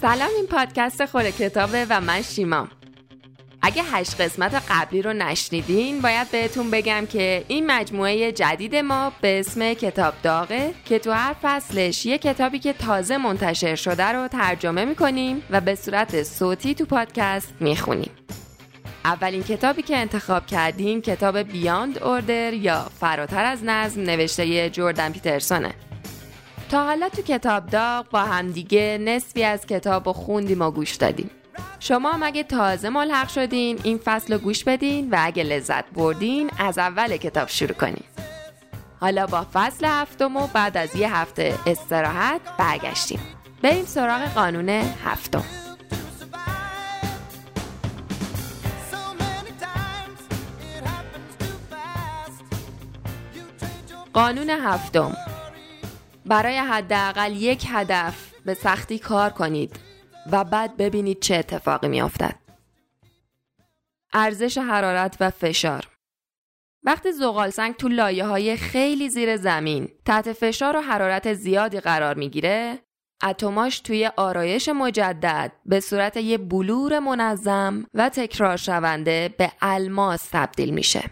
سلام این پادکست خوره کتابه و من شیمام اگه هشت قسمت قبلی رو نشنیدین باید بهتون بگم که این مجموعه جدید ما به اسم کتاب داغه که تو هر فصلش یه کتابی که تازه منتشر شده رو ترجمه می‌کنیم و به صورت صوتی تو پادکست می‌خونیم. اولین کتابی که انتخاب کردیم کتاب بیاند اوردر یا فراتر از نظم نوشته جوردن پیترسونه. تا حالا تو کتاب داغ با همدیگه نصفی از کتاب و خوندیم و گوش دادیم. شما هم اگه تازه ملحق شدین این فصل رو گوش بدین و اگه لذت بردین از اول کتاب شروع کنین. حالا با فصل هفتم و بعد از یه هفته استراحت برگشتیم. بریم سراغ قانون هفتم. قانون هفتم. برای حداقل یک هدف به سختی کار کنید. و بعد ببینید چه اتفاقی میافتد. ارزش حرارت و فشار وقتی زغال سنگ تو لایه های خیلی زیر زمین تحت فشار و حرارت زیادی قرار می‌گیره اتماش توی آرایش مجدد به صورت یه بلور منظم و تکرار شونده به الماس تبدیل میشه.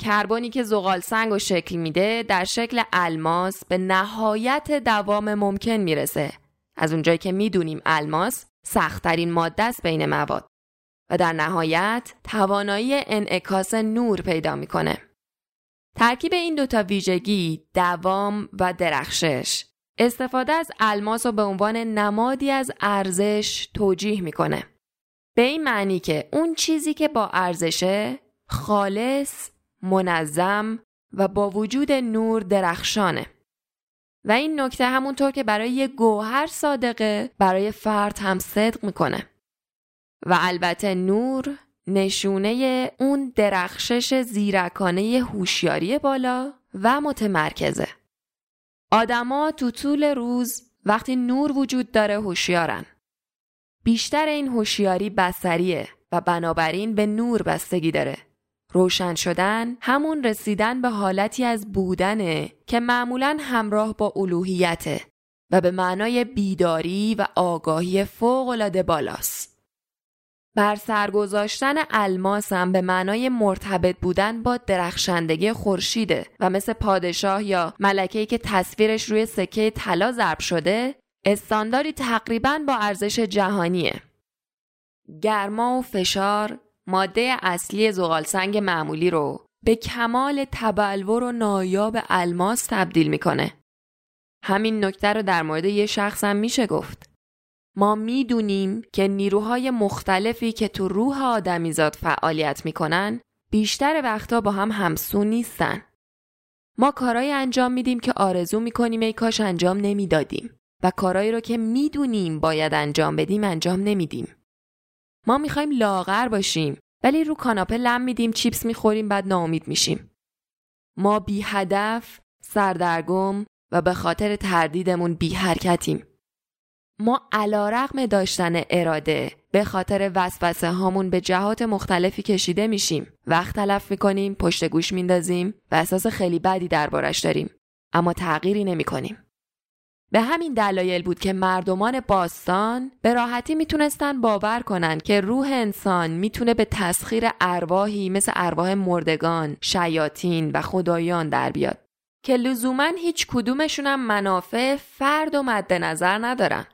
کربنی که زغال سنگ و شکل میده در شکل الماس به نهایت دوام ممکن می‌رسه از اونجایی که می‌دونیم الماس سختترین ماده است بین مواد و در نهایت توانایی انعکاس نور پیدا می‌کنه. ترکیب این دوتا ویژگی دوام و درخشش استفاده از الماس رو به عنوان نمادی از ارزش توجیه می‌کنه. به این معنی که اون چیزی که با ارزشه خالص منظم و با وجود نور درخشانه و این نکته همونطور که برای یه گوهر صادقه برای فرد هم صدق می‌کنه. و البته نور نشونه اون درخشش زیرکانه هوشیاری بالا و متمرکزه. آدما تو طول روز وقتی نور وجود داره هوشیارن. بیشتر این هوشیاری بسریه و بنابراین به نور بستگی داره. روشن شدن همون رسیدن به حالتی از بودنه که معمولا همراه با الوهیته و به معنای بیداری و آگاهی فوقالعاده بالاست. بر سرگذاشتن الماس هم به معنای مرتبط بودن با درخشندگی خورشیده و مثل پادشاه یا ملکه‌ای که تصویرش روی سکه طلا ضرب شده استانداری تقریبا با ارزش جهانیه. گرما و فشار ماده اصلی زغالسنگ معمولی رو به کمال تبلور و نایاب الماس تبدیل می‌کنه. همین نکته رو در مورد یه شخص هم میشه گفت. ما می‌دونیم که نیروهای مختلفی که تو روح آدمیزاد فعالیت می‌کنن بیشتر وقتا با هم همسو نیستن. ما کارایی انجام میدیم که آرزو می‌کنیم ای کاش انجام نمی‌دادیم و کارایی رو که می‌دونیم باید انجام بدیم انجام نمیدیم. ما می‌خوایم لاغر باشیم ولی رو کاناپه لم میدیم چیپس می‌خوریم بعد ناامید میشیم. ما بی هدف، سردرگم و به خاطر تردیدمون بی حرکتیم. ما علا رقم داشتن اراده به خاطر وسوسه هامون به جهات مختلفی کشیده میشیم. وقت تلف می‌کنیم، پشت گوش میندازیم و احساس خیلی بدی دربارش داریم. اما تغییری نمی‌کنیم. به همین دلایل بود که مردمان باستان به راحتی می‌تونستن باور کنن که روح انسان می‌تونه به تسخیر ارواحی مثل ارواح مردگان، شیاطین و خدایان در بیاد که لزوما هیچ کدومشون هم منافع فرد و مد نظر ندارن.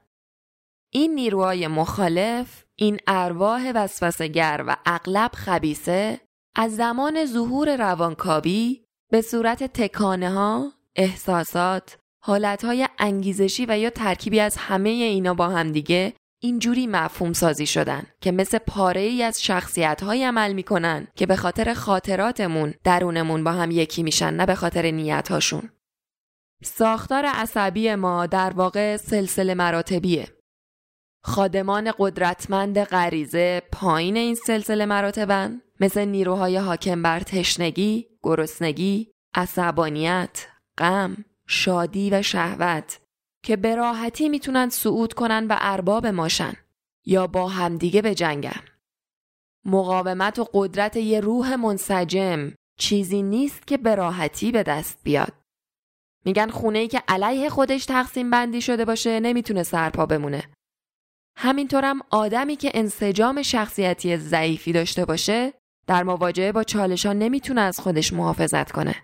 این نیروهای مخالف، این ارواح وسوسگر و اغلب خبیسه از زمان ظهور روانکاوی به صورت تکانه ها، احساسات، حالتهای انگیزشی و یا ترکیبی از همه اینا با هم دیگه اینجوری مفهوم سازی شدن که مثل پاره ای از شخصیت های عمل می‌کنن که به خاطر خاطراتمون درونمون با هم یکی میشن نه به خاطر نیت هاشون. ساختار عصبی ما در واقع سلسله مراتبیه. خادمان قدرتمند غریزه پایین این سلسله مراتبن مثل نیروهای حاکم بر تشنگی، گرسنگی، عصبانیت، غم، شادی و شهوت که به راحتی می‌تونن صعود کنن و ارباب ماشن یا با همدیگه به جنگن. مقاومت و قدرت یه روح منسجم چیزی نیست که به راحتی به دست بیاد. میگن خونه ای که علیه خودش تقسیم بندی شده باشه نمی‌تونه سرپا بمونه. همینطورم آدمی که انسجام شخصیتی ضعیفی داشته باشه در مواجهه با چالشان نمی‌تونه از خودش محافظت کنه.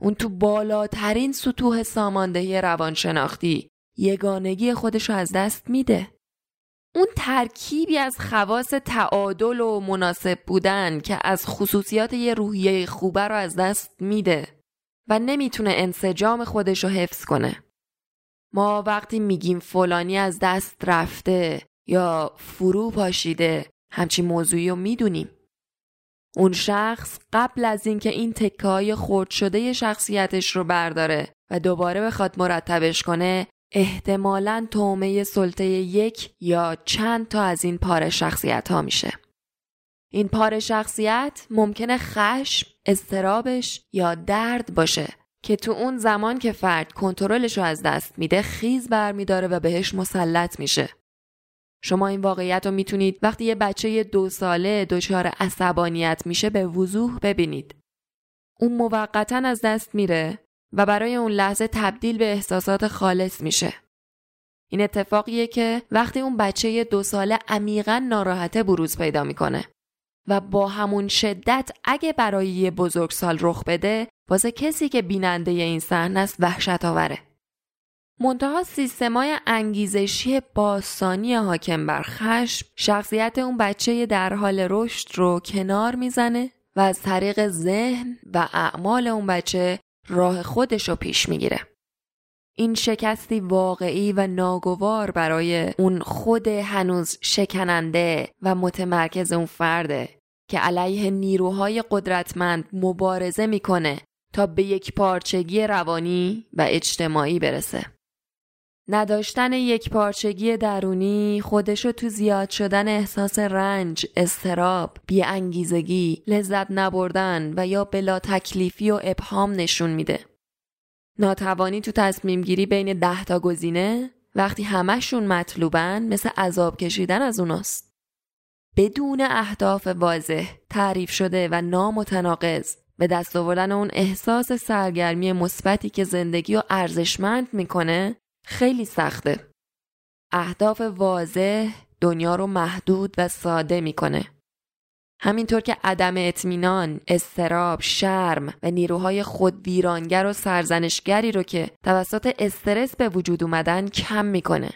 اون تو بالاترین سطوح ساماندهی روانشناختی یگانگی خودش از دست میده. اون ترکیبی از خواص تعادل و مناسب بودن که از خصوصیات یه روحیه خوبه رو از دست میده و نمی‌تونه انسجام خودش رو حفظ کنه. ما وقتی میگیم فلانی از دست رفته یا فرو پاشیده همچین موضوعی رو می‌دونیم. اون شخص قبل از اینکه این, تکه های خورد شده شخصیتش رو برداره و دوباره بخواد مرتبش کنه احتمالا تومه سلطه یک یا چند تا از این پاره شخصیت ها میشه. این پاره شخصیت ممکنه خشم، استرابش یا درد باشه که تو اون زمان که فرد کنترلش رو از دست میده خیز برمیداره و بهش مسلط میشه. شما این واقعیت رو می‌تونید وقتی یه بچه دو ساله دچار عصبانیت میشه به وضوح ببینید. اون موقتا از دست میره و برای اون لحظه تبدیل به احساسات خالص میشه. این اتفاقیه که وقتی اون بچه دو ساله عمیقا ناراحته بروز پیدا می‌کنه و با همون شدت اگه برای یه بزرگسال رخ بده واسه کسی که بیننده این صحنه است وحشت آوره. منتها سیستمای انگیزشی باستانی حاکم بر خشم شخصیت اون بچه در حال رشد رو کنار می‌زنه و از طریق ذهن و اعمال اون بچه راه خودش رو پیش می‌گیره. این شکستی واقعی و ناگوار برای اون خود هنوز شکننده و متمرکز اون فرده که علیه نیروهای قدرتمند مبارزه می‌کنه تا به یک پارچگی روانی و اجتماعی برسه. نداشتن یک پارچگی درونی خودشو تو زیاد شدن احساس رنج، استراب، بیانگیزگی، لذت نبردن و یا بلا تکلیفی و ابهام نشون میده. ناتوانی تو تصمیم گیری بین ده تا گزینه وقتی همهشون مطلوبن مثل عذاب کشیدن از اوناست. بدون اهداف واضح، تعریف شده و نامتناقض به دست آوردن اون احساس سرگرمی مثبتی که زندگی رو ارزشمند می‌کنه خیلی سخته. اهداف واضح دنیا رو محدود و ساده می‌کنه. همینطور که عدم اطمینان، استراب، شرم و نیروهای خود ویرانگر و سرزنشگری رو که توسط استرس به وجود اومدن کم می‌کنه.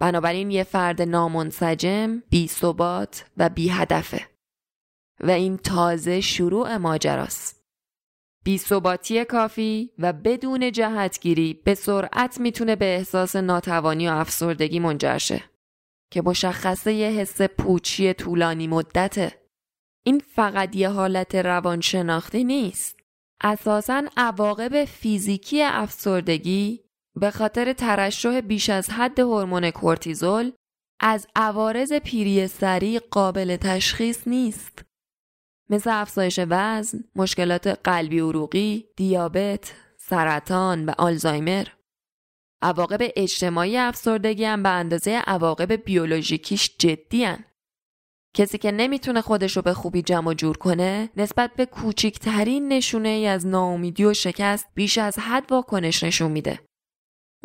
بنابراین یه فرد نامنسجم، بی و بی هدفه. و این تازه شروع ماجراست. بی ثباتی کافی و بدون جهتگیری به سرعت می‌تونه به احساس ناتوانی و افسردگی منجر شه که مشخصه یه حس پوچی طولانی مدته. این فقط یه حالت روانشناختی نیست. اساسا عواقب فیزیکی افسردگی به خاطر ترشح بیش از حد هورمون کورتیزول از عوارض پیری سریع قابل تشخیص نیست. مثل افزایش وزن، مشکلات قلبی عروقی، دیابت، سرطان و آلزایمر. عواقب اجتماعی افسردگی هم به اندازه عواقب بیولوژیکیش جدی هن. کسی که نمی‌تونه خودش رو به خوبی جمع جور کنه نسبت به کوچکترین نشونه ای از ناامیدی و شکست بیش از حد واکنش نشون میده.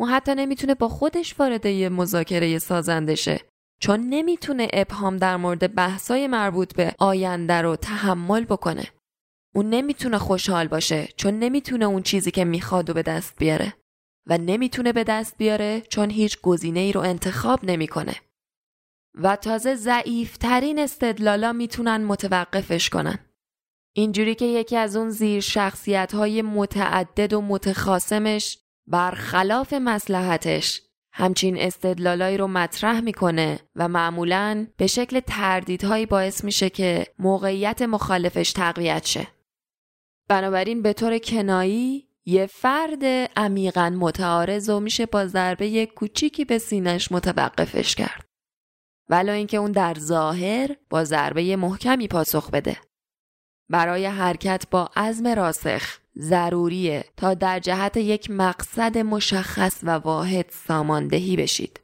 اون حتی نمی‌تونه با خودش وارد یه مذاکره سازنده شه چون نمی‌تونه ابهام در مورد بحثای مربوط به آینده رو تحمل بکنه. اون نمی‌تونه خوشحال باشه چون نمی‌تونه اون چیزی که می‌خواد و به دست بیاره و نمی‌تونه به دست بیاره چون هیچ گزینه ای رو انتخاب نمی‌کنه. و تازه ضعیفترین استدلالا می‌تونن متوقفش کنن. اینجوری که یکی از اون زیر شخصیت های متعدد و متخاسمش برخلاف مسلحتش همچین استدلالایی رو مطرح می‌کنه و معمولا به شکل تردیدهایی باعث میشه که موقعیت مخالفش تقویت شه. بنابراین به طور کنایی یه فرد عمیقا متعارض و میشه با ضربه کوچیکی به سینش متوقفش کرد. ولی اینکه اون در ظاهر با ضربه محکمی پاسخ بده. برای حرکت با عزم راسخ ضروریه تا در جهت یک مقصد مشخص و واحد ساماندهی بشید.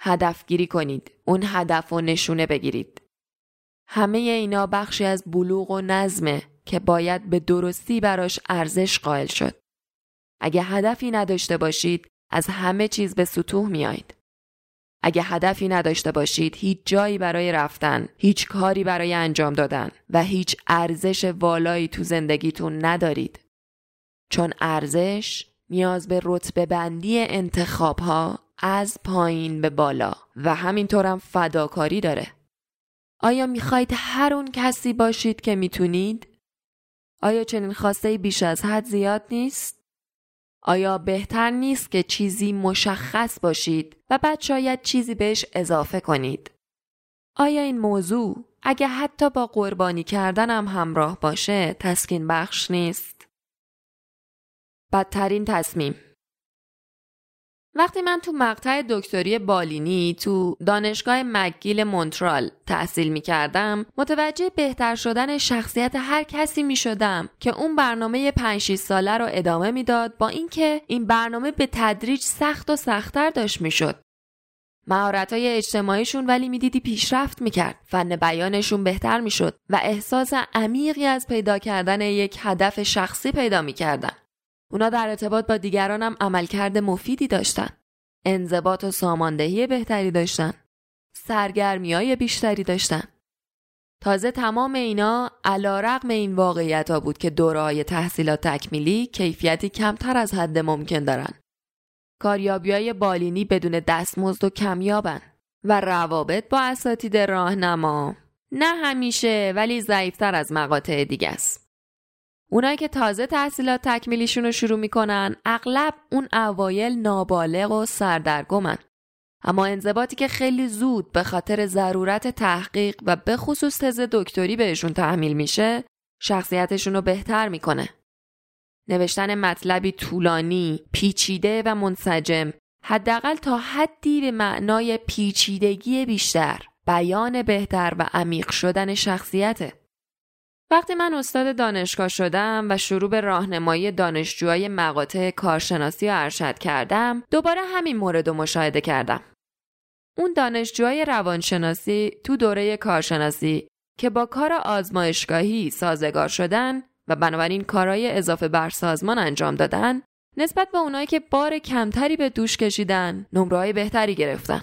هدفگیری کنید. اون هدف و نشونه بگیرید. همه اینا بخشی از بلوغ و نظمه که باید به درستی براش ارزش قائل شد. اگه هدفی نداشته باشید از همه چیز به سطوح میایید. اگه هدفی نداشته باشید هیچ جایی برای رفتن، هیچ کاری برای انجام دادن و هیچ ارزش والایی تو زندگیتون ندارید. چون ارزش نیاز به رتبه بندی انتخاب ها از پایین به بالا و همینطورم فداکاری داره. آیا می‌خواید هر اون کسی باشید که می‌تونید؟ آیا چنین خواسته بیش از حد زیاد نیست؟ آیا بهتر نیست که چیزی مشخص باشید و بعد شاید چیزی بهش اضافه کنید؟ آیا این موضوع اگه حتی با قربانی کردنم همراه باشه تسکین بخش نیست؟ بدترین تصمیم. وقتی من تو مقطع دکتری بالینی تو دانشگاه مگیل مونترال تحصیل می کردم متوجه بهتر شدن شخصیت هر کسی می شدم که اون برنامه 5 ساله رو ادامه می‌داد با اینکه این برنامه به تدریج سخت و سختتر داشت می شد. مهارت های اجتماعیشون ولی می‌دیدی پیشرفت می‌کرد. فن بیانشون بهتر می‌شد و احساس عمیقی از پیدا کردن یک هدف شخصی پیدا می‌کردن. اونا در ارتباط با دیگرانم عملکرد مفیدی داشتن. انضباط و ساماندهی بهتری داشتن. سرگرمی های بیشتری داشتن. تازه تمام اینا علا رقم این واقعیت ها بود که دوره تحصیلات تکمیلی کیفیتی کمتر از حد ممکن دارن. کاریابی های بالینی بدون دستمزد و کمیابن و روابط با اساتید راهنما نه همیشه ولی ضعیفتر از مقاطع دیگه است. اونایی که تازه تحصیلات تکمیلیشون رو شروع می‌کنن اغلب اون اوایل نابالغ و سردرگمن. اما انضباطی که خیلی زود به خاطر ضرورت تحقیق و به خصوص تز دکتری بهشون تحمیل میشه شخصیتشون رو بهتر می‌کنه. نوشتن مطلبی طولانی، پیچیده و منسجم حداقل تا حدی به معنای پیچیدگی بیشتر بیان بهتر و عمیق شدن شخصیته. وقتی من استاد دانشگاه شدم و شروع به راهنمایی دانشجوهای مقاطع کارشناسی و ارشد کردم دوباره همین مورد رو مشاهده کردم. اون دانشجوهای روانشناسی تو دوره کارشناسی که با کار آزمایشگاهی سازگار شدن و بنابراین کارهای اضافه بر سازمان انجام دادن نسبت به اونایی که بار کمتری به دوش کشیدن نمره بهتری گرفتن.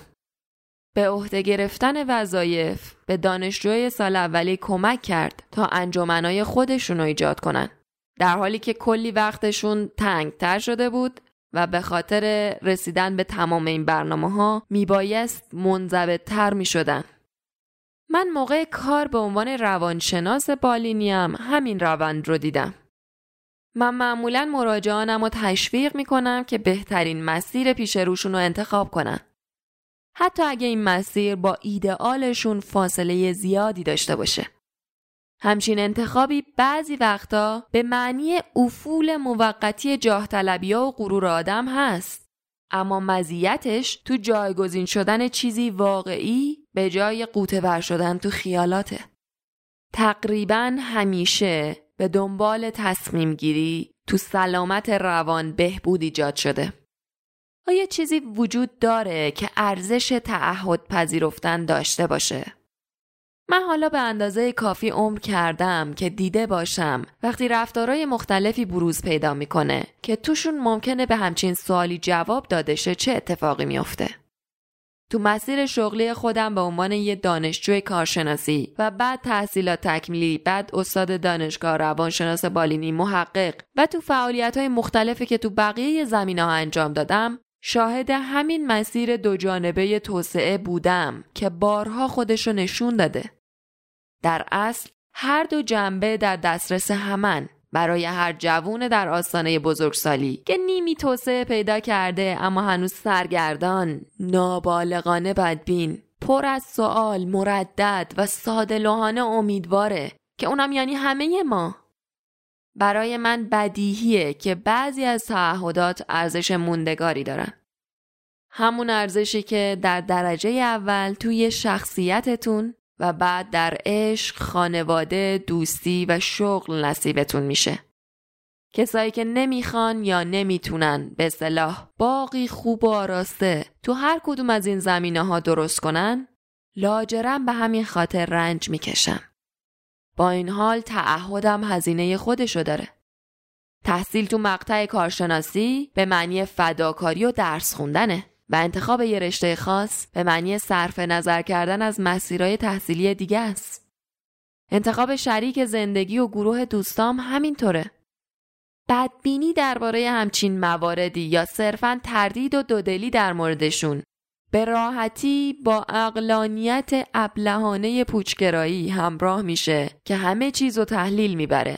به عهده گرفتن وظایف به دانشجوی سال اولی کمک کرد تا انجمنای خودشون رو ایجاد کنن. در حالی که کلی وقتشون تنگتر شده بود و به خاطر رسیدن به تمام این برنامه ها میبایست منضبطتر می شدن. من موقع کار به عنوان روانشناس بالینیم همین روند رو دیدم. من معمولا مراجعانم رو تشویق می کنم که بهترین مسیر پیش روشون رو انتخاب کنن. حتی اگه این مسیر با ایدئالشون فاصله زیادی داشته باشه. همچین انتخابی بعضی وقتا به معنی افول موقتی جاه طلبی و غرور آدم هست. اما مزیتش تو جایگزین شدن چیزی واقعی به جای قوطه شدن تو خیالاته. تقریبا همیشه به دنبال تصمیم گیری تو سلامت روان بهبود ایجاد شده. آیا چیزی وجود داره که ارزش تعهد پذیرفتن داشته باشه؟ من حالا به اندازه کافی عمر کردم که دیده باشم وقتی رفتارهای مختلفی بروز پیدا می‌کنه که توشون ممکنه به همچین سوالی جواب داده شه چه اتفاقی میافته. تو مسیر شغلی خودم به عنوان یه دانشجوی کارشناسی و بعد تحصیلات تکمیلی بعد استاد دانشگاه روانشناس بالینی محقق و تو فعالیت های مختلفی که تو بقیه زمین ها انجام دادم شاهد همین مسیر دو جانبه توسعه بودم که بارها خودشو نشون داده. در اصل هر دو جنبه در دسترس همن برای هر جوون در آستانه بزرگسالی که نیمی توسعه پیدا کرده اما هنوز سرگردان، نابالغانه بدبین، پر از سوال، مردد و ساده امیدواره که اونم یعنی همه ما برای من بدیهیه که بعضی از تعهدات ارزش موندگاری دارن. همون ارزشی که در درجه اول توی شخصیتتون و بعد در عشق، خانواده، دوستی و شغل نصیبتون میشه. کسایی که نمی‌خوان یا نمی‌تونن به صلاح باقی خوب و آراسته تو هر کدوم از این زمینه ها درست کنن لاجرم به همین خاطر رنج می‌کشم. با این حال تعهدم هزینه خودشو داره. تحصیل تو مقطع کارشناسی به معنی فداکاری و درس خوندنه و انتخاب یه رشته خاص به معنی صرف نظر کردن از مسیرهای تحصیلی دیگه است. انتخاب شریک زندگی و گروه دوستام همینطوره. بدبینی درباره همچین مواردی یا صرفا تردید و دودلی در موردشون به راحتی با اقلانیت ابلهانه پوچگرایی همراه میشه که همه چیز رو تحلیل می‌بره.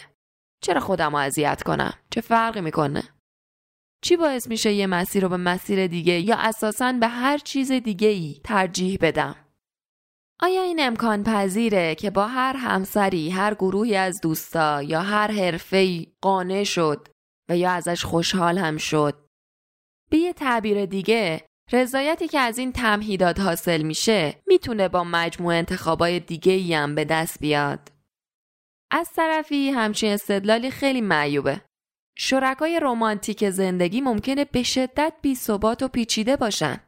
چرا خودم رو اذیت کنم؟ چه فرقی می‌کنه؟ چی باعث میشه یه مسیر رو به مسیر دیگه یا اساساً به هر چیز دیگه ای ترجیح بدم؟ آیا این امکان پذیره که با هر همسری هر گروهی از دوستا یا هر حرفه‌ای قانع شد و یا ازش خوشحال هم شد؟ به یه تعبیر دیگه رضایتی که از این تمهیدات حاصل میشه می‌تونه با مجموع انتخابای دیگه هم به دست بیاد. از طرفی همچین استدلالی خیلی معیوبه. شرکای رمانتیک زندگی ممکنه به شدت بی ثبات و پیچیده باشن.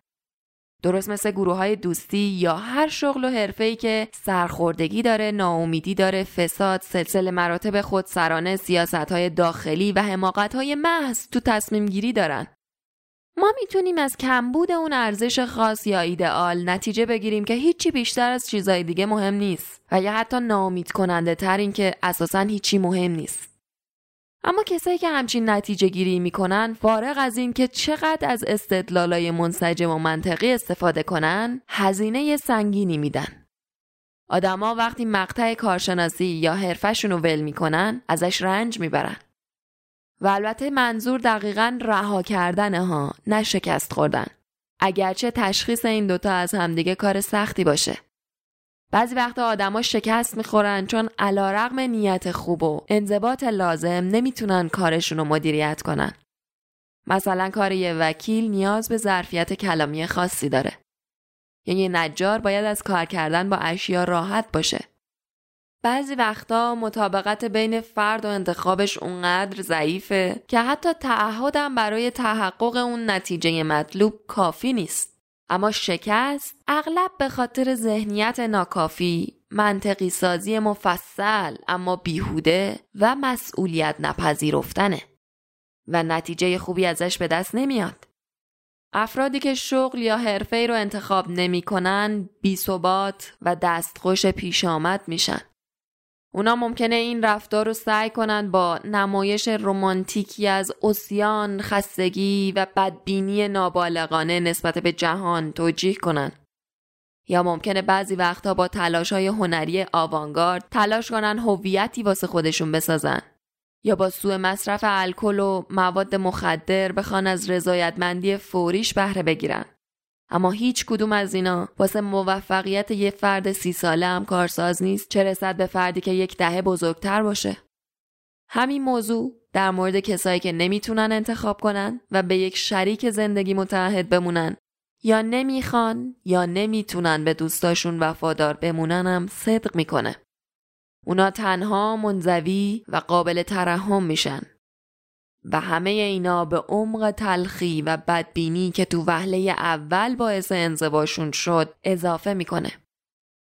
درست مثل گروه های دوستی یا هر شغل و حرفه‌ای که سرخوردگی داره، ناامیدی داره، فساد، سلسله مراتب خودسرانه، سیاست های داخلی و حماقت های محض تو تصمیم گیری دارن. ما می‌تونیم از کمبود اون ارزش خاص یا ایدئال نتیجه بگیریم که هیچی بیشتر از چیزای دیگه مهم نیست و یا حتی نامید کننده تر این که اساسا هیچی مهم نیست. اما کسایی که همچین نتیجه گیری می‌کنن فارغ از این که چقدر از استدلالای منسجم و منطقی استفاده کنن هزینه سنگینی میدن. آدما وقتی مقطع کارشناسی یا حرفشون رو ول می‌کنن ازش رنج می‌برن. و البته منظور دقیقا رها کردن ها نه شکست خوردن. اگرچه تشخیص این دوتا از همدیگه کار سختی باشه. بعضی وقتا آدما شکست می‌خورن چون علا رقم نیت خوب و انضباط لازم نمی‌تونن کارشون رو مدیریت کنن. مثلا کار یه وکیل نیاز به ظرفیت کلامی خاصی داره. یعنی نجار باید از کار کردن با اشیا راحت باشه. بعضی وقتا مطابقت بین فرد و انتخابش اونقدر ضعیفه که حتی تعهدم برای تحقق اون نتیجه مطلوب کافی نیست. اما شکست اغلب به خاطر ذهنیت ناکافی، منطقی سازی مفصل اما بیهوده و مسئولیت نپذیرفتنه و نتیجه خوبی ازش به دست نمیاد. افرادی که شغل یا حرفه رو انتخاب نمی‌کنن بی و دستخوش پیش آمد میشن. اونا ممکنه این رفتار رو سعی کنن با نمایش رمانتیکی از اسیان، خستگی و بدبینی نابالغانه نسبت به جهان توجیه کنن. یا ممکنه بعضی وقتها با تلاش های هنری آوانگارد تلاش کنن هویتی واسه خودشون بسازن. یا با سوء مصرف الکل و مواد مخدر بخوان از رضایتمندی فوریش بهره بگیرن. اما هیچ کدوم از اینا واسه موفقیت یه فرد سی ساله هم کارساز نیست چه رسد به فردی که یک دهه بزرگتر باشه. همین موضوع در مورد کسایی که نمی‌تونن انتخاب کنن و به یک شریک زندگی متحد بمونن یا نمی‌خوان یا نمی‌تونن به دوستاشون وفادار بمونن هم صدق می‌کنه. اونا تنها منزوی و قابل ترحم میشن و همه اینا به عمق تلخی و بدبینی که تو وهله اول باعث انزواشون شد اضافه می‌کنه.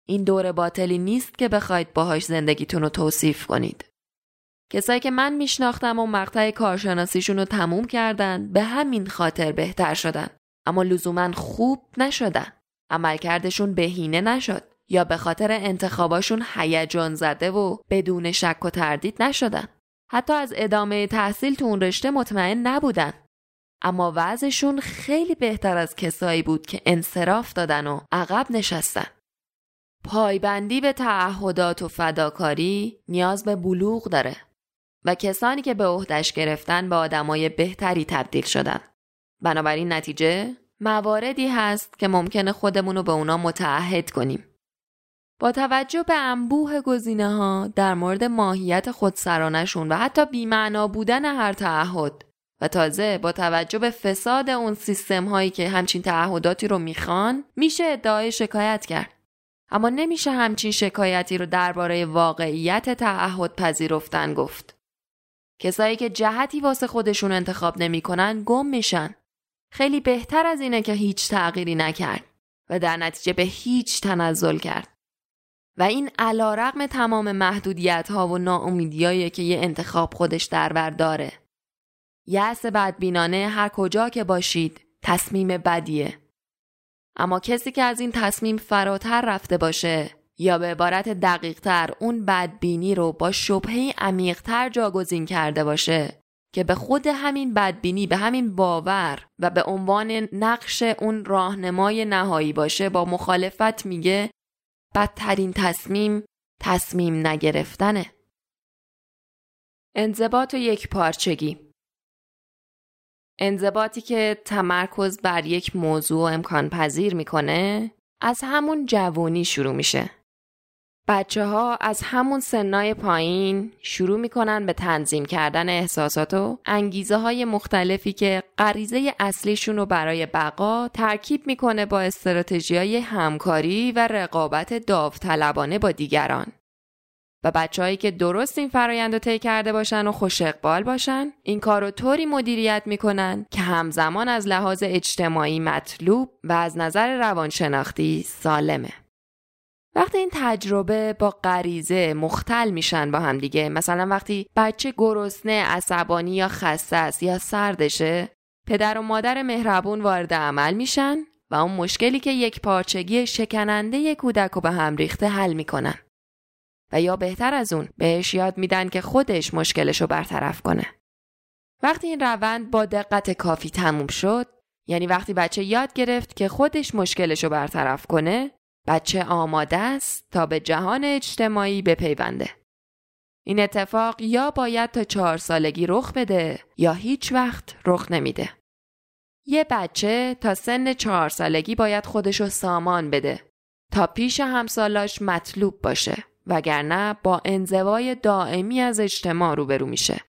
این دور باطلی نیست که بخواید باهاش زندگیتون رو توصیف کنید. کسایی که من میشناختم و مقطع کارشناسیشون رو تموم کردن به همین خاطر بهتر شدن. اما لزوما خوب نشدن. عملکردشون بهینه نشد یا به خاطر انتخاباشون هیجان زده و بدون شک و تردید نشدن. حتی از ادامه تحصیل تو اون رشته مطمئن نبودن. اما وضعشون خیلی بهتر از کسایی بود که انصراف دادن و عقب نشستن. پایبندی به تعهدات و فداکاری نیاز به بلوغ داره و کسانی که به عهدش گرفتن به آدمای بهتری تبدیل شدن. بنابراین نتیجه مواردی هست که ممکنه خودمون رو به اونا متعهد کنیم. با توجه به انبوه گزینه ها در مورد ماهیت خودسرانشون و حتی بیمعنا بودن هر تعهد و تازه با توجه به فساد اون سیستم هایی که همچین تعهداتی رو می‌خوان میشه ادعای شکایت کرد. اما نمیشه همچین شکایتی رو درباره واقعیت تعهد پذیرفتن گفت. کسایی که جهتی واسه خودشون انتخاب نمی‌کنن گم میشن. خیلی بهتر از اینه که هیچ تغییری نکرد و در نتیجه به هیچ تنزل کرد. و این علا رقم تمام محدودیت ها و ناامیدیایی که یه انتخاب خودش در بر داره. یأس بدبینانه هر کجا که باشید تصمیم بدیه. اما کسی که از این تصمیم فراتر رفته باشه یا به عبارت دقیقتر اون بدبینی رو با شبهه عمیقتر جاگزین کرده باشه که به خود همین بدبینی به همین باور و به عنوان نقش اون راهنمای نهایی باشه با مخالفت میگه بدترین تصمیم تصمیم نگرفتنه. انضباط و یک پارچگی انضباطی که تمرکز بر یک موضوع امکان پذیر می‌کنه از همون جوانی شروع میشه. بچه ها از همون سنای پایین شروع می‌کنن به تنظیم کردن احساسات و انگیزه های مختلفی که غریزه اصلیشون رو برای بقا ترکیب می‌کنه با استراتژی های همکاری و رقابت داوطلبانه با دیگران. و بچههایی که درست این فرایند رو طی کرده باشن و خوش اقبال باشن این کار رو طوری مدیریت می‌کنن که همزمان از لحاظ اجتماعی مطلوب و از نظر روانشناختی سالمه. وقتی این تجربه با غریزه مختل میشن با هم دیگه مثلا وقتی بچه گرسنه عصبانی یا خسته است یا سردشه پدر و مادر مهربون وارد عمل میشن و اون مشکلی که یک پارچگی شکننده کودک رو به هم ریخته حل می‌کنن. و یا بهتر از اون بهش یاد میدن که خودش مشکلش رو برطرف کنه. وقتی این روند با دقت کافی تموم شد یعنی وقتی بچه یاد گرفت که خودش مشکلش رو برطرف کنه بچه آماده است تا به جهان اجتماعی بپیونده. این اتفاق یا باید تا چهار سالگی رخ بده یا هیچ وقت رخ نمیده. یه بچه تا سن چهار سالگی باید خودشو سامان بده تا پیش همسالاش مطلوب باشه وگرنه با انزوای دائمی از اجتماع روبرو میشه.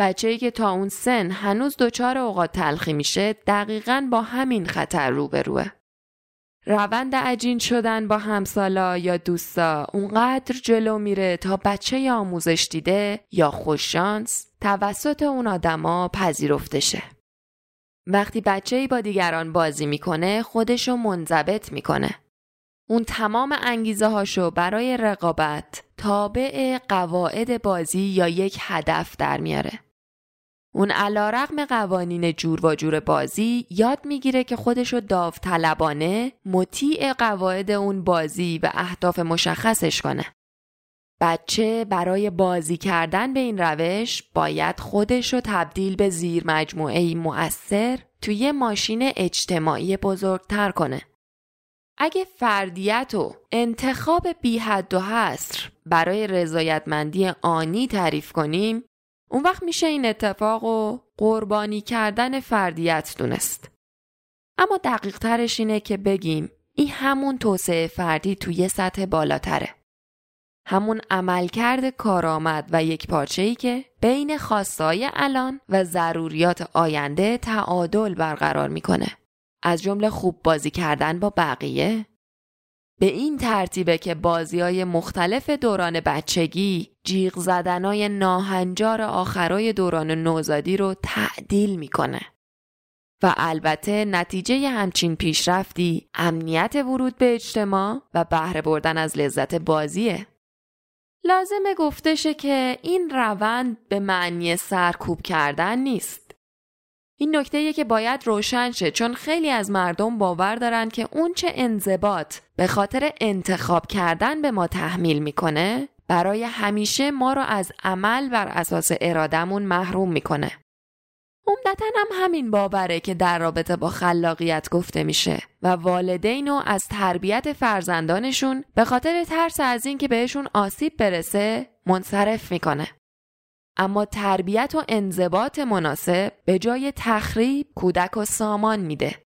بچه‌ای که تا اون سن هنوز دچار اوقات تلخی میشه دقیقا با همین خطر روبروه. روند عجین شدن با همسالا یا دوستا اونقدر جلو میره تا بچه آموزش دیده یا خوششانس توسط اون آدما پذیرفته شه. وقتی بچه با دیگران بازی می‌کنه خودشو منضبط می‌کنه. اون تمام انگیزه هاشو برای رقابت تابع قواعد بازی یا یک هدف در میاره. اون علا رقم قوانین جور و جور بازی یاد می‌گیره که خودشو داوطلبانه مطیع قواعد اون بازی و اهداف مشخصش کنه. بچه برای بازی کردن به این روش باید خودش رو تبدیل به زیر مجموعه مؤثر توی ماشین اجتماعی بزرگتر کنه. اگه فردیت و انتخاب بی حد و حصر برای رضایتمندی آنی تعریف کنیم اون وقت میشه این اتفاق و قربانی کردن فردیت دونست. اما دقیق ترش اینه که بگیم این همون توسعه فردی توی سطح بالاتره. همون عملکرد کارآمد و یک پارچه ای که بین خواستای الان و ضروریات آینده تعادل برقرار می‌کنه. از جمله خوب بازی کردن با بقیه، به این ترتیبه که بازی های مختلف دوران بچگی جیغ زدنای ناهنجار آخرای دوران نوزادی رو تعدیل می‌کنه. و البته نتیجه همچین پیشرفتی امنیت ورود به اجتماع و بهره بردن از لذت بازیه. لازمه گفتشه که این روند به معنی سرکوب کردن نیست. این نکته که باید روشن شه چون خیلی از مردم باور دارن که اون چه انضباط به خاطر انتخاب کردن به ما تحمیل می‌کنه برای همیشه ما رو از عمل بر اساس ارادمون محروم می‌کنه. عمدتا هم همین باوره که در رابطه با خلاقیت گفته میشه و والدین رو از تربیت فرزندانشون به خاطر ترس از اینکه بهشون آسیب برسه منصرف می‌کنه. اما تربیت و انضباط مناسب به جای تخریب کودک و سامان میده.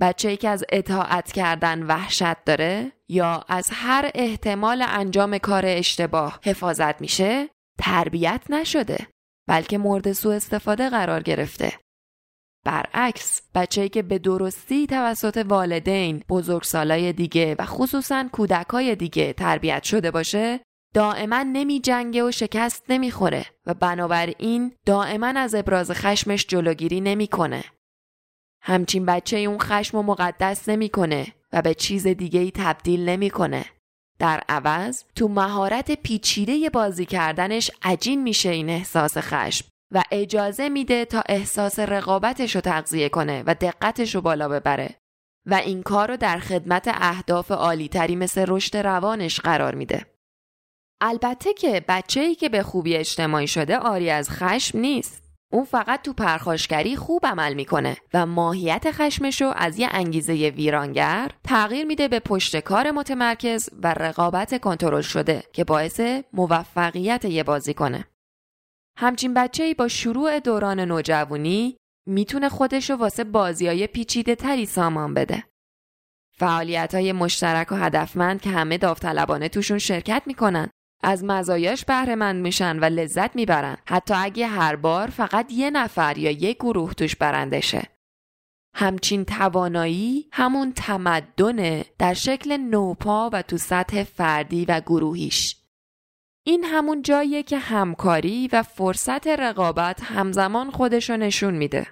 بچه ای که از اطاعت کردن وحشت داره یا از هر احتمال انجام کار اشتباه حفاظت میشه تربیت نشده بلکه مورد سوء استفاده قرار گرفته. برعکس بچه‌ای که به درستی توسط والدین، بزرگسالای دیگه و خصوصا کودکای دیگه تربیت شده باشه دائما نمی جنگه و شکست نمی‌خوره و بنابراین دائما از ابراز خشمش جلوگیری نمی‌کنه. همچین بچه اون خشم و مقدس نمی‌کنه و به چیز دیگه ای تبدیل نمی‌کنه. در عوض تو مهارت پیچیده بازی کردنش عجین میشه این احساس خشم و اجازه میده تا احساس رقابتش رو تغذیه کنه و دقتش رو بالا ببره و این کار رو در خدمت اهداف عالیتری مثل رشد روانش قرار میده. البته که بچه ای که به خوبی اجتماعی شده آری از خشم نیست. اون فقط تو پرخاشگری خوب عمل می‌کنه و ماهیت خشمشو از یه انگیزه ویرانگر تغییر میده به پشت کار متمرکز و رقابت کنترل شده که باعث موفقیت یه بازی کنه. همچین بچه با شروع دوران نوجوانی می‌تونه خودشو واسه بازیای پیچیده تری سامان بده. فعالیت های مشترک و هدفمند که همه داوطلبانه توشون شرکت می‌کنن از مزایاش بهره مند میشن و لذت می‌برن حتی اگه هر بار فقط یه نفر یا یک گروه توش برنده شه. همچین توانایی همون تمدنه در شکل نوپا و تو سطح فردی و گروهیش. این همون جاییه که همکاری و فرصت رقابت همزمان خودشو نشون میده.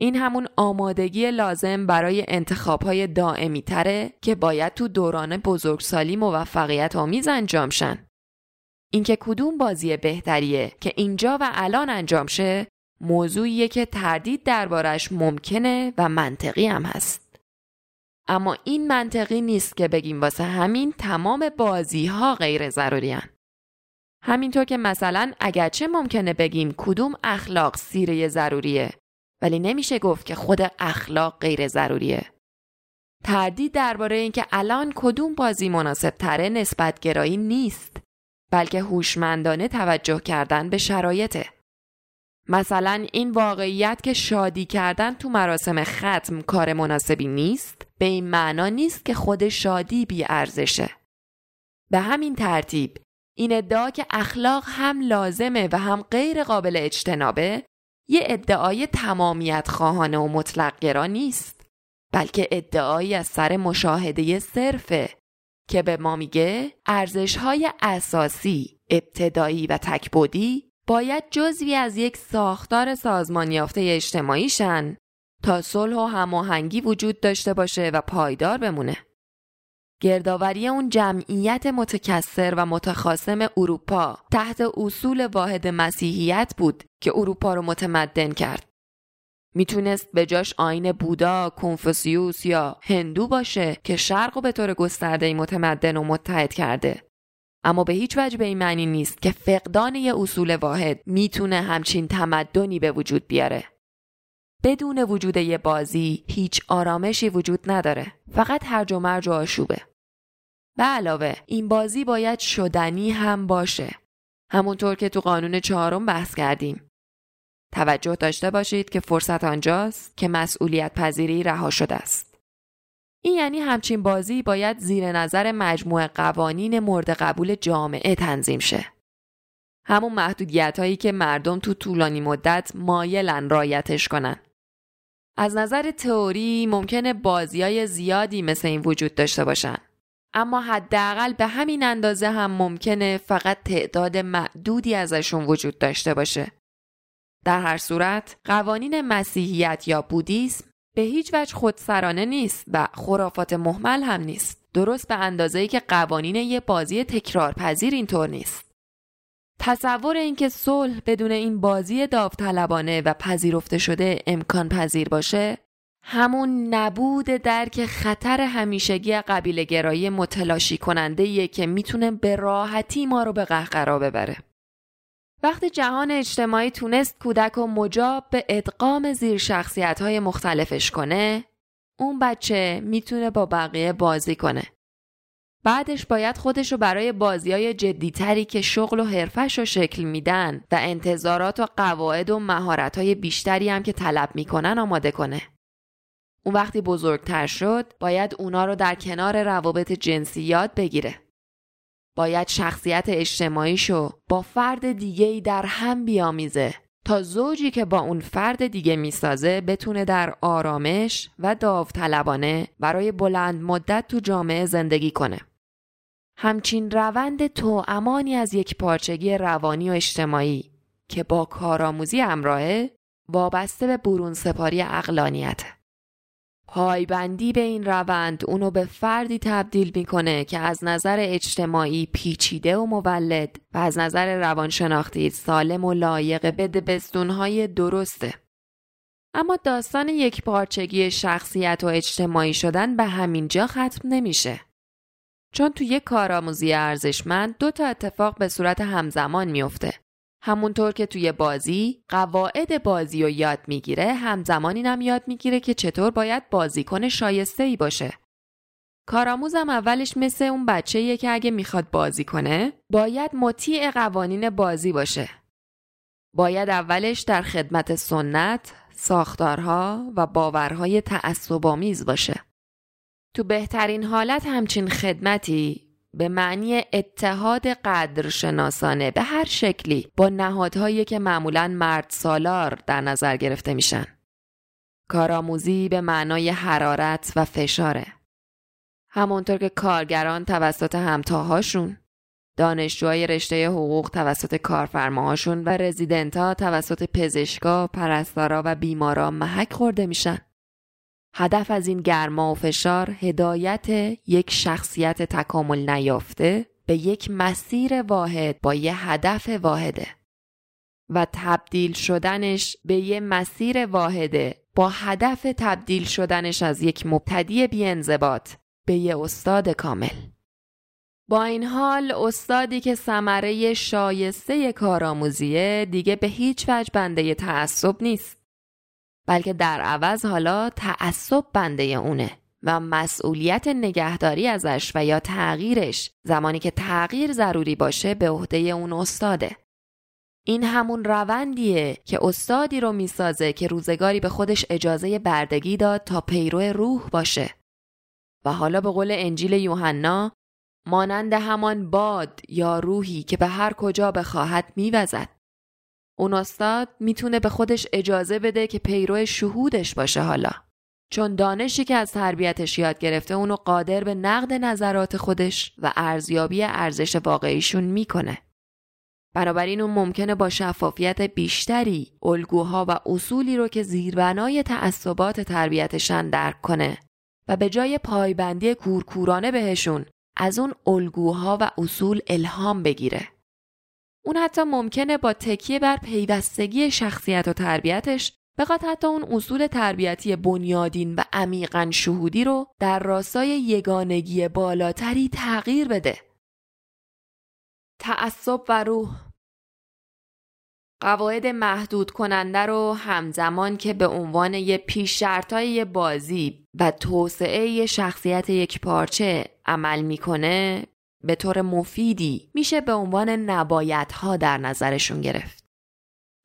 این همون آمادگی لازم برای انتخابهای دائمی تره که باید تو دوران بزرگسالی موفقیت آمیز انجام شن. اینکه کدوم بازی بهتریه که اینجا و الان انجام شه موضوعیه که تردید دربارش ممکنه و منطقی هم هست. اما این منطقی نیست که بگیم واسه همین تمام بازی ها غیر ضروری هن. همینطور که مثلا اگرچه ممکنه بگیم کدوم اخلاق سیره ضروریه ولی نمیشه گفت که خود اخلاق غیر ضروریه. تردید درباره اینکه الان کدوم بازی مناسب تره نسبت گرایی نیست بلکه هوشمندانه توجه کردن به شرایطه. مثلا این واقعیت که شادی کردن تو مراسم ختم کار مناسبی نیست به این معنا نیست که خود شادی بی ارزشه. به همین ترتیب این ادعا که اخلاق هم لازمه و هم غیر قابل اجتنابه یه ادعای تمامیت خواهانه و مطلق نیست بلکه ادعایی از سر مشاهده صرفه که به ما میگه ارزش های اساسی ابتدایی و تکبودی باید جزوی از یک ساختار سازمان یافته اجتماعی شن تا صلح و هماهنگی وجود داشته باشه و پایدار بمونه. گردآوری اون جمعیت متکثر و متخاصم اروپا تحت اصول واحد مسیحیت بود که اروپا رو متمدن کرد. می‌تونست به جاش آین بودا، کنفوسیوس یا هندو باشه که شرق و به طور گسترده متمدن و متحد کرده. اما به هیچ وجه به این معنی نیست که فقدان یه اصول واحد می‌تونه همچین تمدنی به وجود بیاره. بدون وجود یه بازی هیچ آرامشی وجود نداره. فقط هرج و مرج و آشوبه. به علاوه این بازی باید شدنی هم باشه. همونطور که تو قانون چهارم بحث کردیم. توجه داشته باشید که فرصت آنجاست که مسئولیت پذیری رها شده است. این یعنی همچین بازی باید زیر نظر مجموع قوانین مورد قبول جامعه تنظیم شه. همون محدودیت هایی که مردم تو طولانی مدت مایلن رایتش کنن. از نظر تئوری ممکنه بازی های زیادی مثل این وجود داشته باشن. اما حداقل به همین اندازه هم ممکنه فقط تعداد معدودی ازشون وجود داشته باشه. در هر صورت قوانین مسیحیت یا بودیسم به هیچ وجه خودسرانه نیست و خرافات محمل هم نیست. درست به اندازه‌ای که قوانین یه بازی تکرارپذیر اینطور نیست. تصور اینکه صلح بدون این بازی داوطلبانه و پذیرفته شده امکان پذیر باشه همون نبود درک خطر همیشگی قبیله گرایی متلاشی کننده که می‌تونه به راحتی ما رو به قهقرا ببره. وقتی جهان اجتماعی تونست کودک و مجاب به ادغام زیر شخصیت های مختلفش کنه اون بچه می‌تونه با بقیه بازی کنه. بعدش باید خودشو برای بازی های جدیتری که شغل و حرفش رو شکل میدن و انتظارات و قواعد و مهارت های بیشتری هم که طلب می‌کنن آماده کنه. اون وقتی بزرگتر شد باید اونا رو در کنار روابط جنسی یاد بگیره. باید شخصیت اجتماعیشو با فرد دیگه ای در هم بیامیزه تا زوجی که با اون فرد دیگه می‌سازه بتونه در آرامش و داوطلبانه برای بلند مدت تو جامعه زندگی کنه. همچین روند تو امانی از یک پارچگی روانی و اجتماعی که با کارآموزی همراهه وابسته به برون سپاری اقلانیت. پایبندی به این روند اونو به فردی تبدیل می‌کنه که از نظر اجتماعی پیچیده و مولد و از نظر روانشناختی سالم و لایق به دبستونهای درسته. اما داستان یک پارچگی شخصیت و اجتماعی شدن به همین جا ختم نمیشه. چون تو یک کارآموزی ارزشمند دو تا اتفاق به صورت همزمان میفته. همونطور که توی بازی قواعد بازی رو یاد می‌گیره همزمان اینم یاد می‌گیره که چطور باید بازیکن شایسته ای باشه. کارآموزم اولش مثل اون بچه که اگه می‌خواد بازی کنه باید مطیع قوانین بازی باشه. باید اولش در خدمت سنت، ساختارها و باورهای تعصبآمیز باشه. تو بهترین حالت همچین خدمتی به معنی اتحاد قدرشناسانه به هر شکلی با نهادهایی که معمولا مرد سالار در نظر گرفته میشن. کارآموزی به معنای حرارت و فشاره. همونطور که کارگران توسط همتاهاشون، دانشجوهای رشته حقوق توسط کارفرماهاشون و رزیدنت توسط پزشکا، پرستارا و بیمارا محک خورده میشن. هدف از این گرما و فشار هدایت یک شخصیت تکامل نیافته به یک مسیر واحد با یه هدف واحده و تبدیل شدنش به یه مسیر واحده. با هدف تبدیل شدنش از یک مبتدی بیانضباط به یه استاد کامل. با این حال استادی که ثمره شایسته کارآموزیه دیگه به هیچ وجه بنده تعصب نیست. بلکه در عوض حالا تعصب بنده اونه و مسئولیت نگهداری ازش و یا تغییرش زمانی که تغییر ضروری باشه به عهده اون استاده. این همون روندیه که استادی رو می‌سازه که روزگاری به خودش اجازه بردگی داد تا پیرو روح باشه. و حالا به قول انجیل یوحنا مانند همان باد یا روحی که به هر کجا بخواهد میوزد. اون استاد می‌تونه به خودش اجازه بده که پیرو شهودش باشه حالا. چون دانشی که از تربیتش یاد گرفته اونو قادر به نقد نظرات خودش و ارزیابی ارزش واقعیشون می‌کنه. بنابراین اون ممکنه با شفافیت بیشتری الگوها و اصولی رو که زیربنای تعصبات تربیتشن درک کنه و به جای پایبندی کورکورانه بهشون از اون الگوها و اصول الهام بگیره. اون حتی ممکنه با تکیه بر پیوستگی شخصیت و تربیتش بخواد حتی اون اصول تربیتی بنیادین و عمیقا شهودی رو در راستای یگانگی بالاتری تغییر بده. تعصب و روح قواعد محدود کننده رو همزمان که به عنوان یه پیش شرطای بازی و توسعه شخصیت یک پارچه عمل می‌کنه به طور مفیدی میشه به عنوان نبایدها در نظرشون گرفت.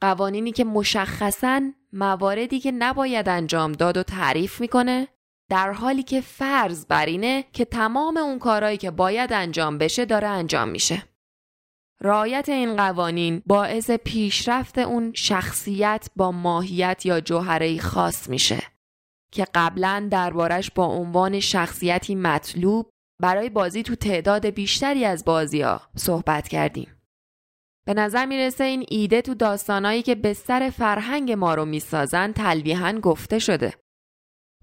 قوانینی که مشخصا مواردی که نباید انجام داد و تعریف می‌کنه در حالی که فرض بر اینه که تمام اون کارهایی که باید انجام بشه داره انجام میشه. رعایت این قوانین باعث پیشرفت اون شخصیت با ماهیت یا جوهره خاص میشه که قبلا دربارش با عنوان شخصیتی مطلوب برای بازی تو تعداد بیشتری از بازی ها صحبت کردیم. به نظر می‌رسه این ایده تو داستانایی که به سر فرهنگ ما رو می‌سازن تلویحا گفته شده.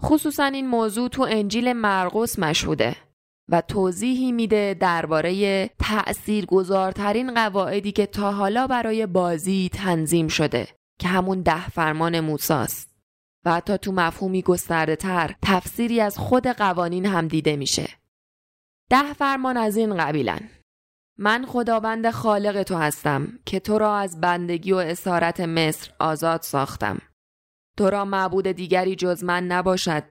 خصوصا این موضوع تو انجیل مرقس مشهوده و توضیحی میده درباره تأثیر گذارترین قواعدی که تا حالا برای بازی تنظیم شده که همون ده فرمان موساست و حتی تو مفهومی گسترده تر تفسیری از خود قوانین هم دیده میشه ده فرمان از این قبیلن. من خداوند خالق تو هستم که تو را از بندگی و اسارت مصر آزاد ساختم. تو را معبود دیگری جز من نباشد.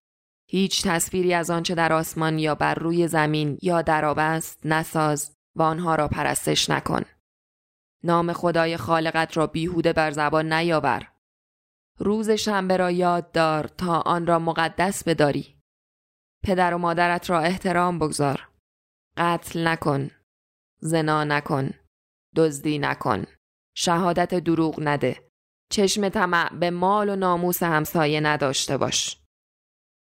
هیچ تصویری از آنچه در آسمان یا بر روی زمین یا در آب است نساز و آنها را پرستش نکن. نام خدای خالقت را بیهوده بر زبان نیاور. روز شنبه را یاد دار تا آن را مقدس بداری. پدر و مادرت را احترام بگذار. قتل نکن زنا نکن دزدی نکن شهادت دروغ نده چشم طمع به مال و ناموس همسایه نداشته باش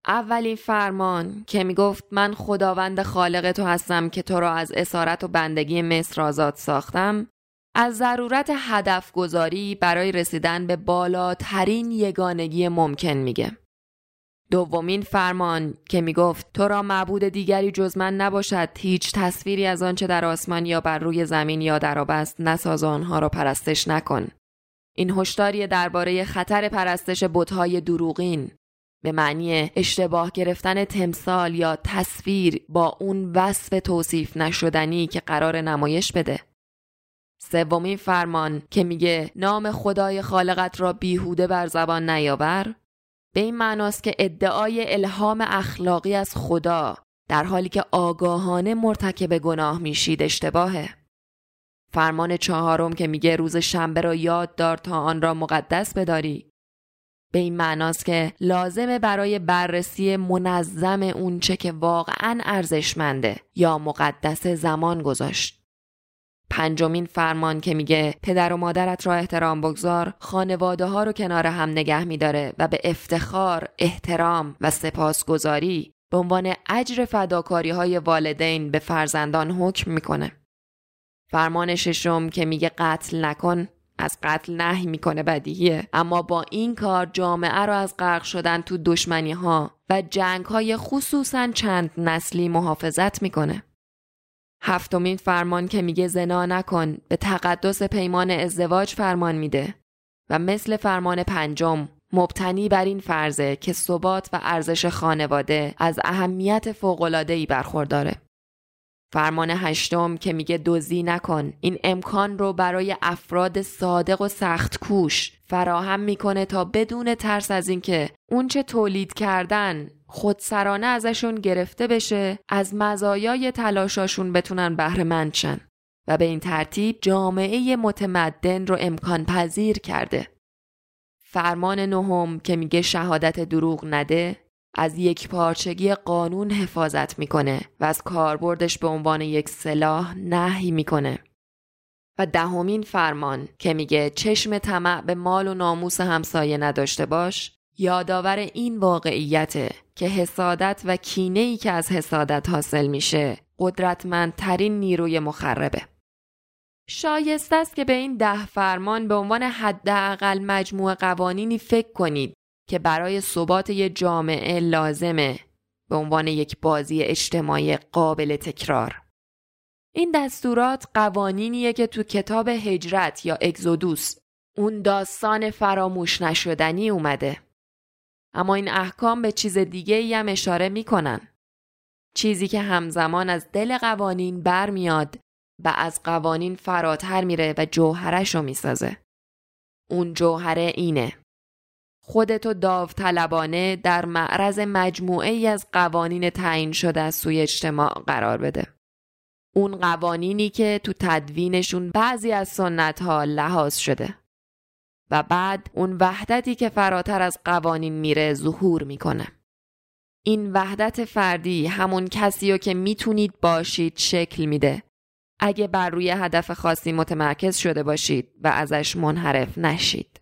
اولین فرمان که می‌گفت من خداوند خالق تو هستم که تو را از اسارت و بندگی مصر آزاد ساختم از ضرورت هدف گذاری برای رسیدن به بالاترین یگانگی ممکن میگه. دومین فرمان که می‌گفت تو را معبود دیگری جز من نباشد هیچ تصویری از آنچه در آسمان یا بر روی زمین یا در آب است نساز آنها را پرستش نکن. این هشداری درباره خطر پرستش بتهای دروغین به معنی اشتباه گرفتن تمثال یا تصویر با اون وصف توصیف نشدنی که قرار نمایش بده. سومین فرمان که میگه نام خدای خالقت را بیهوده بر زبان نیاور. به این معناست که ادعای الهام اخلاقی از خدا در حالی که آگاهانه مرتکب گناه میشید اشتباهه. فرمان چهارم که میگه روز شنبه را یاد دار تا آن را مقدس بداری. به این معناست که لازمه برای بررسی منظم اونچه که واقعا ارزشمنده یا مقدس زمان گذاشت. پنجمین فرمان که میگه پدر و مادرت را احترام بگذار خانواده ها رو کنار هم نگه میداره و به افتخار، احترام و سپاسگزاری به عنوان اجر فداکاری های والدین به فرزندان حکم می‌کنه. فرمان ششم که میگه قتل نکن از قتل نهی می‌کنه بدیهیه اما با این کار جامعه را از غرق شدن تو دشمنی ها و جنگ های خصوصا چند نسلی محافظت می‌کنه. هفتمین فرمان که میگه زنا نکن به تقدس پیمان ازدواج فرمان میده و مثل فرمان پنجم مبتنی بر این فرضه که ثبات و ارزش خانواده از اهمیت فوق‌العاده‌ای برخورداره. فرمان هشتم که میگه دزدی نکن این امکان رو برای افراد صادق و سخت کوش فراهم می‌کنه تا بدون ترس از اینکه اونچه تولید کردن خودسرانه ازشون گرفته بشه از مزایای تلاشاشون بتونن بهره مند شن و به این ترتیب جامعه متمدن رو امکان پذیر کرده. فرمان نهم که میگه شهادت دروغ نده از یک پارچگی قانون حفاظت می‌کنه و از کاربردش به عنوان یک سلاح نهی می‌کنه. و دهمین فرمان که میگه چشم طمع به مال و ناموس همسایه نداشته باش یادآور این واقعیته که حسادت و کینه ای که از حسادت حاصل میشه قدرتمندترین نیروی مخربه. شایسته است که به این ده فرمان به عنوان حداقل مجموع قوانینی فکر کنید که برای ثبات یک جامعه لازمه به عنوان یک بازی اجتماعی قابل تکرار. این دستورات قوانینیه که تو کتاب هجرت یا اگزودوس اون داستان فراموش نشدنی اومده. اما این احکام به چیز دیگه هم اشاره می‌کنن. چیزی که همزمان از دل قوانین برمیاد و از قوانین فراتر میره و جوهرش رو می‌سازه. اون جوهره اینه. خودتو داوطلبانه در معرض مجموعه ای از قوانین تعیین شده از سوی اجتماع قرار بده. اون قوانینی که تو تدوینشون بعضی از سنت ها لحاظ شده. و بعد اون وحدتی که فراتر از قوانین میره ظهور می‌کنه. این وحدت فردی همون کسی رو که می‌تونید باشید شکل میده. اگه بر روی هدف خاصی متمرکز شده باشید و ازش منحرف نشید.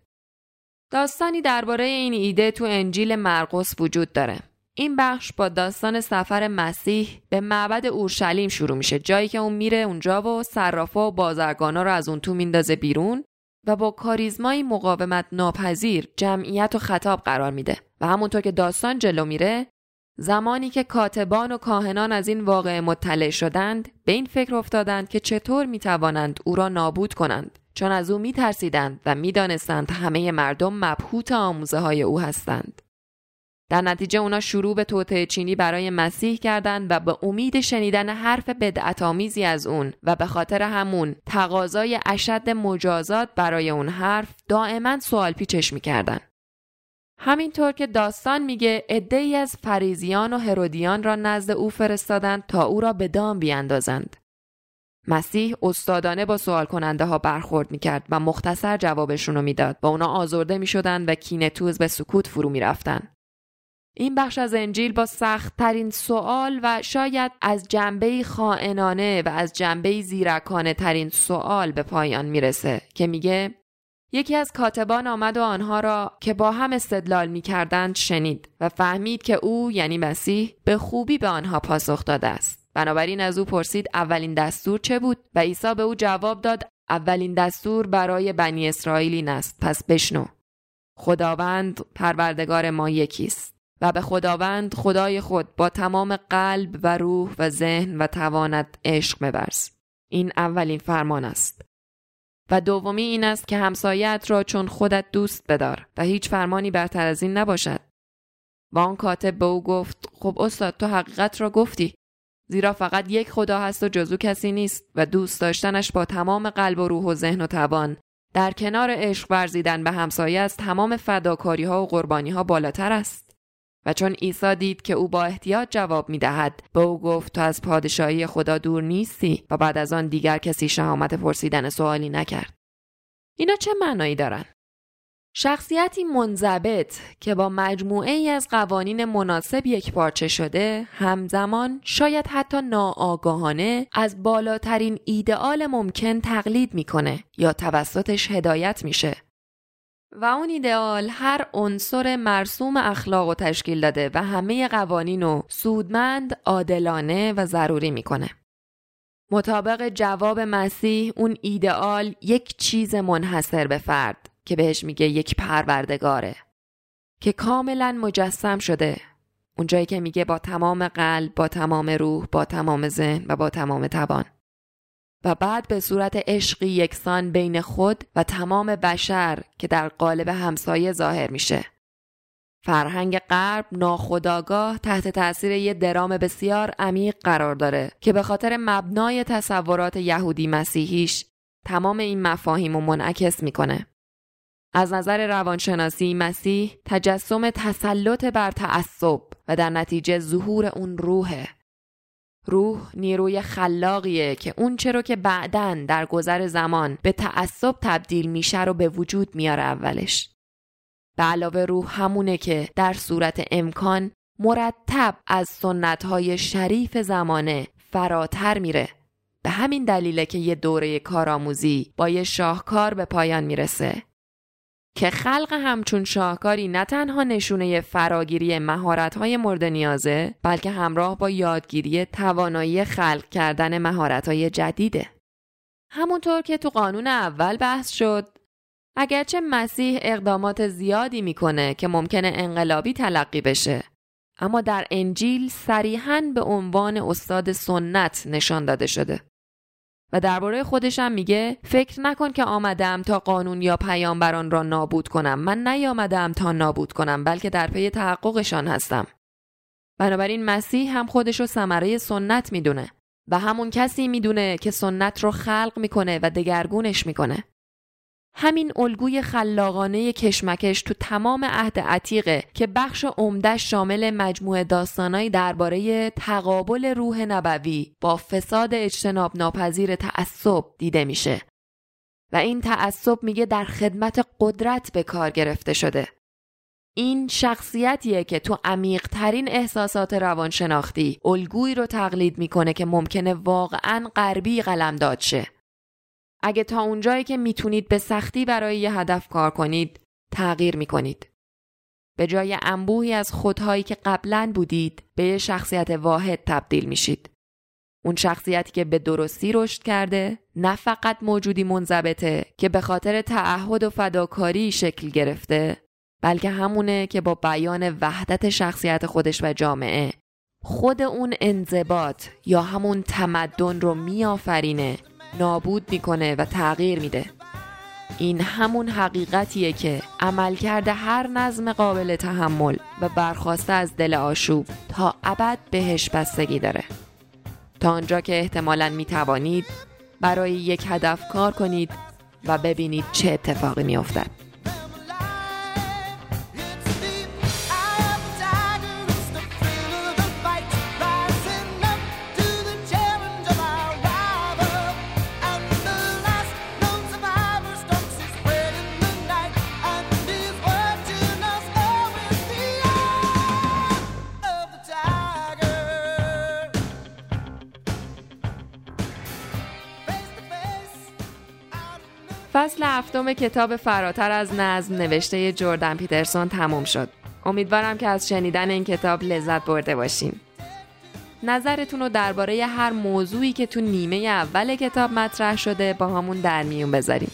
داستانی درباره این ایده تو انجیل مرقس وجود داره. این بخش با داستان سفر مسیح به معبد اورشلیم شروع میشه جایی که اون میره اونجا و صرافا و بازرگانا رو از اون تو میندازه بیرون و با کاریزمایی مقاومت ناپذیر جمعیت و خطاب قرار میده و همونطور که داستان جلو میره زمانی که کاتبان و کاهنان از این واقع مطلع شدند به این فکر افتادند که چطور می‌توانند او را نابود کنند چون از او میترسیدند و می‌دانستند همه مردم مبهوت آموزه های او هستند. در نتیجه اونا شروع به توطعه چینی برای مسیح کردند و به امید شنیدن حرف بدعت آمیزی از اون و به خاطر همون تقاضای اشد مجازات برای اون حرف دائما سوال پیچش می‌کردن. همینطور که داستان میگه ای از فریزیان و هرودیان را نزد او فرستادند تا او را به دام بیاندازند. مسیح استادانه با سوال کننده ها برخورد می‌کرد و مختصر جوابشون رو می‌داد و اونا آزرده می‌شدند و کینتوز به سکوت فرو می‌رفتند. این بخش از انجیل با سخت ترین سوال و شاید از جنبه خائنانه و از جنبه زیرکانه ترین سوال به پایان می‌رسه که میگه یکی از کاتبان آمد و آنها را که با هم استدلال می کردند شنید و فهمید که او یعنی مسیح به خوبی به آنها پاسخ داده است. بنابراین از او پرسید اولین دستور چه بود؟ و عیسی به او جواب داد اولین دستور برای بنی اسرائیلی است پس بشنو. خداوند پروردگار ما یکیست و به خداوند خدای خود با تمام قلب و روح و ذهن و توانت عشق ببرز. این اولین فرمان است. و دومی این است که همسایت را چون خودت دوست بدار و هیچ فرمانی برتر از این نباشد. و آن کاتب به او گفت خب استاد تو حقیقت را گفتی. زیرا فقط یک خدا هست و جزو کسی نیست و دوست داشتنش با تمام قلب و روح و ذهن و توان در کنار عشق ورزیدن به همسایه از تمام فداکاری ها و قربانی ها بالاتر است. و چون عیسی دید که او با احتیاط جواب می دهد به او گفت تو از پادشاهی خدا دور نیستی و بعد از آن دیگر کسی شهامت پرسیدن سوالی نکرد. اینا چه معنایی دارن؟ شخصیتی منضبط که با مجموعه ای از قوانین مناسب یک پارچه شده همزمان شاید حتی ناآگاهانه از بالاترین ایدئال ممکن تقلید می‌کنه یا توسطش هدایت میشه. و اون ایدئال هر عنصر مرسوم اخلاق و تشکیل داده و همه قوانین رو سودمند، عادلانه و ضروری می‌کنه. مطابق جواب مسیح اون ایدئال یک چیز منحصر به فرد که بهش میگه یک پروردگاره که کاملا مجسم شده اونجایی که میگه با تمام قلب با تمام روح با تمام ذهن و با تمام توان و بعد به صورت عشقی یکسان بین خود و تمام بشر که در قالب همسایه ظاهر میشه فرهنگ غرب ناخداگاه تحت تاثیر یه درام بسیار عمیق قرار داره که به خاطر مبنای تصورات یهودی مسیحیش تمام این مفاهیم و منعکس می‌کنه از نظر روانشناسی مسیح تجسم تسلط بر تعصب و در نتیجه ظهور اون روحه. روح نیروی خلاقیه که اون چرا که بعدن در گذر زمان به تعصب تبدیل میشه رو به وجود میاره اولش. به علاوه روح همونه که در صورت امکان مرتب از سنتهای شریف زمانه فراتر میره. به همین دلیله که یه دوره کارآموزی با یه شاهکار به پایان می‌رسه که خلق همچون شاهکاری نه تنها نشونه فراگیری مهارت‌های مورد نیازه بلکه همراه با یادگیری توانایی خلق کردن مهارت‌های جدیده. همونطور که تو قانون اول بحث شد اگرچه مسیح اقدامات زیادی می‌کنه که ممکنه انقلابی تلقی بشه اما در انجیل صریحا به عنوان استاد سنت نشان داده شده. و درباره خودش هم میگه فکر نکن که آمدم تا قانون یا پیامبران را نابود کنم. من نیامدم تا نابود کنم بلکه در پی تحققشان هستم. بنابراین مسیح هم خودش رو ثمره سنت می‌دونه و همون کسی می‌دونه که سنت رو خلق می‌کنه و دگرگونش می‌کنه. همین الگوی خلاقانه کشمکش تو تمام عهد عتیقه که بخش عمدهش شامل مجموعه داستانایی درباره تقابل روح نبوی با فساد اجتناب ناپذیر تعصب دیده میشه. و این تعصب میگه در خدمت قدرت به کار گرفته شده. این شخصیتیه که تو عمیق ترین احساسات روانشناختی الگویی رو تقلید می‌کنه که ممکنه واقعا غربی قلمداد شه. اگه تا اونجایی که می‌تونید به سختی برای یه هدف کار کنید تغییر می‌کنید. به جای انبوهی از خودهایی که قبلا بودید به یه شخصیت واحد تبدیل میشید. اون شخصیتی که به درستی رشد کرده نه فقط موجودی منضبطه که به خاطر تعهد و فداکاری شکل گرفته بلکه همونه که با بیان وحدت شخصیت خودش و جامعه خود اون انضباط یا همون تمدن رو میآفرینه نابود می‌کنه و تغییر میده. این همون حقیقتیه که عملکرد هر نظم قابل تحمل و برخواسته از دل آشوب تا ابد بهش بستگی داره. تا آنجا که احتمالا می‌توانید برای یک هدف کار کنید و ببینید چه اتفاقی فصل کتاب فراتر از نظم نوشته جردن پیترسون تموم شد. امیدوارم که از شنیدن این کتاب لذت برده باشین. نظرتون رو درباره هر موضوعی که تو نیمه اول کتاب مطرح شده با همون در میون بذاریم.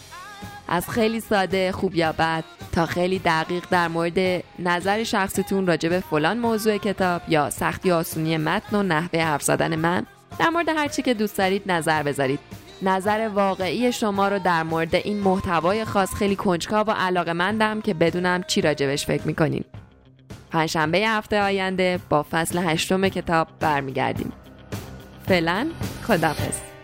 از خیلی ساده خوب یا بد تا خیلی دقیق در مورد نظر شخصیتون راجع فلان موضوع کتاب یا سختی آسونی متن و نحوه حرف زدن من در مورد هر چی که دوست دارید نظر بذارید نظر واقعی شما رو در مورد این محتوای خاص خیلی کنجکاو و علاقه مندم که بدونم چی راجبش فکر می‌کنین. پنجشنبه هفته آینده با فصل هشتم کتاب برمیگردیم. فعلا خدافظ